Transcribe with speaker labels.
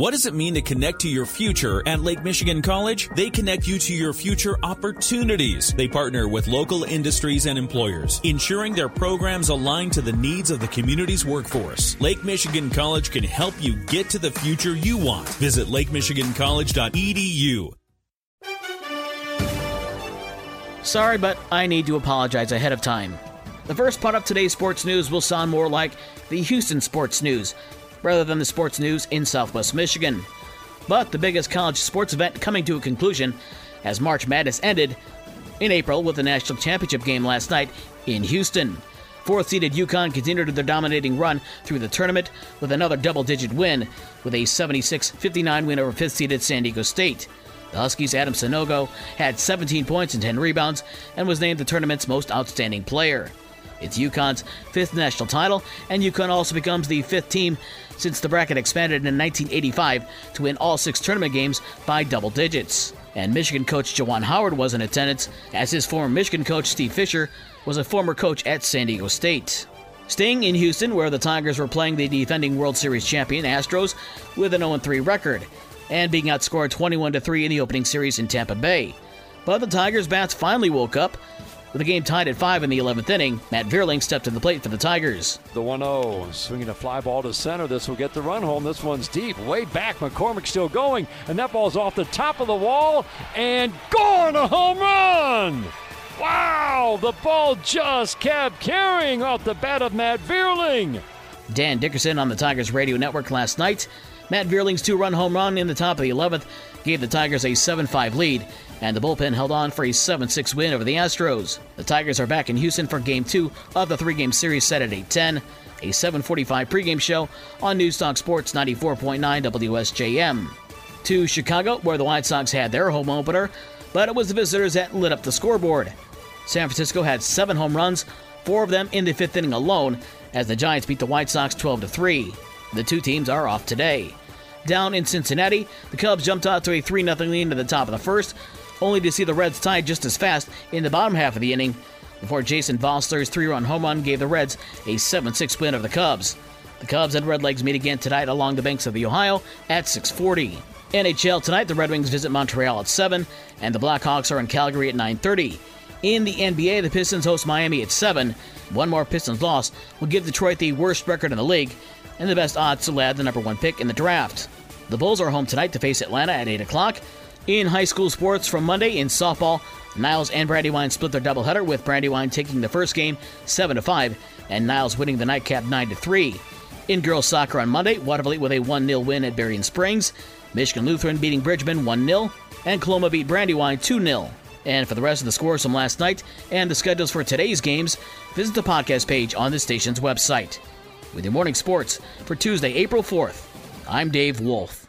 Speaker 1: What does it mean to connect to your future at Lake Michigan College? They connect you to your future opportunities. They partner with local industries and employers, ensuring their programs align to the needs of the community's workforce. Lake Michigan College can help you get to the future you want. Visit lakemichigancollege.edu.
Speaker 2: Sorry, but I need to apologize ahead of time. The first part of today's sports news will sound more like the Houston sports news rather than the sports news in southwest Michigan. But the biggest college sports event coming to a conclusion as March Madness ended in April with the national championship game last night in Houston. Fourth seeded UConn continued their dominating run through the tournament with another double digit win with a 76 59 win over fifth seeded San Diego State. The Huskies' Adama Sanogo had 17 points and 10 rebounds and was named the tournament's most outstanding player. It's UConn's fifth national title, and UConn also becomes the fifth team since the bracket expanded in 1985 to win all six tournament games by double digits. And Michigan coach Juwan Howard was in attendance, as his former Michigan coach Steve Fisher was a former coach at San Diego State. Staying in Houston, where the Tigers were playing the defending World Series champion Astros with an 0 3 record, and being outscored 21 3 in the opening series in Tampa Bay. But the Tigers' bats finally woke up with the game tied at 5 in the 11th inning, Matt Vierling stepped to the plate for the Tigers.
Speaker 3: The 1 0, swinging a fly ball to center. This will get the run home. This one's deep, way back. McCormick still going, and that ball's off the top of the wall and gone a home run! Wow, the ball just kept carrying off the bat of Matt Vierling.
Speaker 2: Dan Dickerson on the Tigers radio network last night. Matt Vierling's two run home run in the top of the 11th gave the Tigers a 7 5 lead and the bullpen held on for a 7 6 win over the Astros. The Tigers are back in Houston for Game 2 of the three game series set at 8 10, a 745 pregame show on Newstalk Sports 94.9 WSJM. To Chicago, where the White Sox had their home opener, but it was the visitors that lit up the scoreboard. San Francisco had seven home runs, four of them in the fifth inning alone, as the Giants beat the White Sox 12 3. The two teams are off today. Down in Cincinnati, the Cubs jumped out to a 3 0 lead at the top of the first, only to see the Reds tied just as fast in the bottom half of the inning before Jason Vosler's three run home run gave the Reds a 7 6 win over the Cubs. The Cubs and Redlegs meet again tonight along the banks of the Ohio at 640. NHL tonight, the Red Wings visit Montreal at 7, and the Blackhawks are in Calgary at 9.30. In the NBA, the Pistons host Miami at 7. One more Pistons loss will give Detroit the worst record in the league, and the best odds to land the number one pick in the draft. The Bulls are home tonight to face Atlanta at 8 o'clock. In high school sports from Monday in softball, Niles and Brandywine split their doubleheader with Brandywine taking the first game 7 to 5 and Niles winning the nightcap 9 to 3. In girls soccer on Monday, Watervliet with a 1 0 win at Berrien Springs, Michigan Lutheran beating Bridgman 1 0, and Coloma beat Brandywine 2 0. And for the rest of the scores from last night and the schedules for today's games, visit the podcast page on the station's website. With your morning sports for Tuesday, April 4th, I'm Dave Wolf.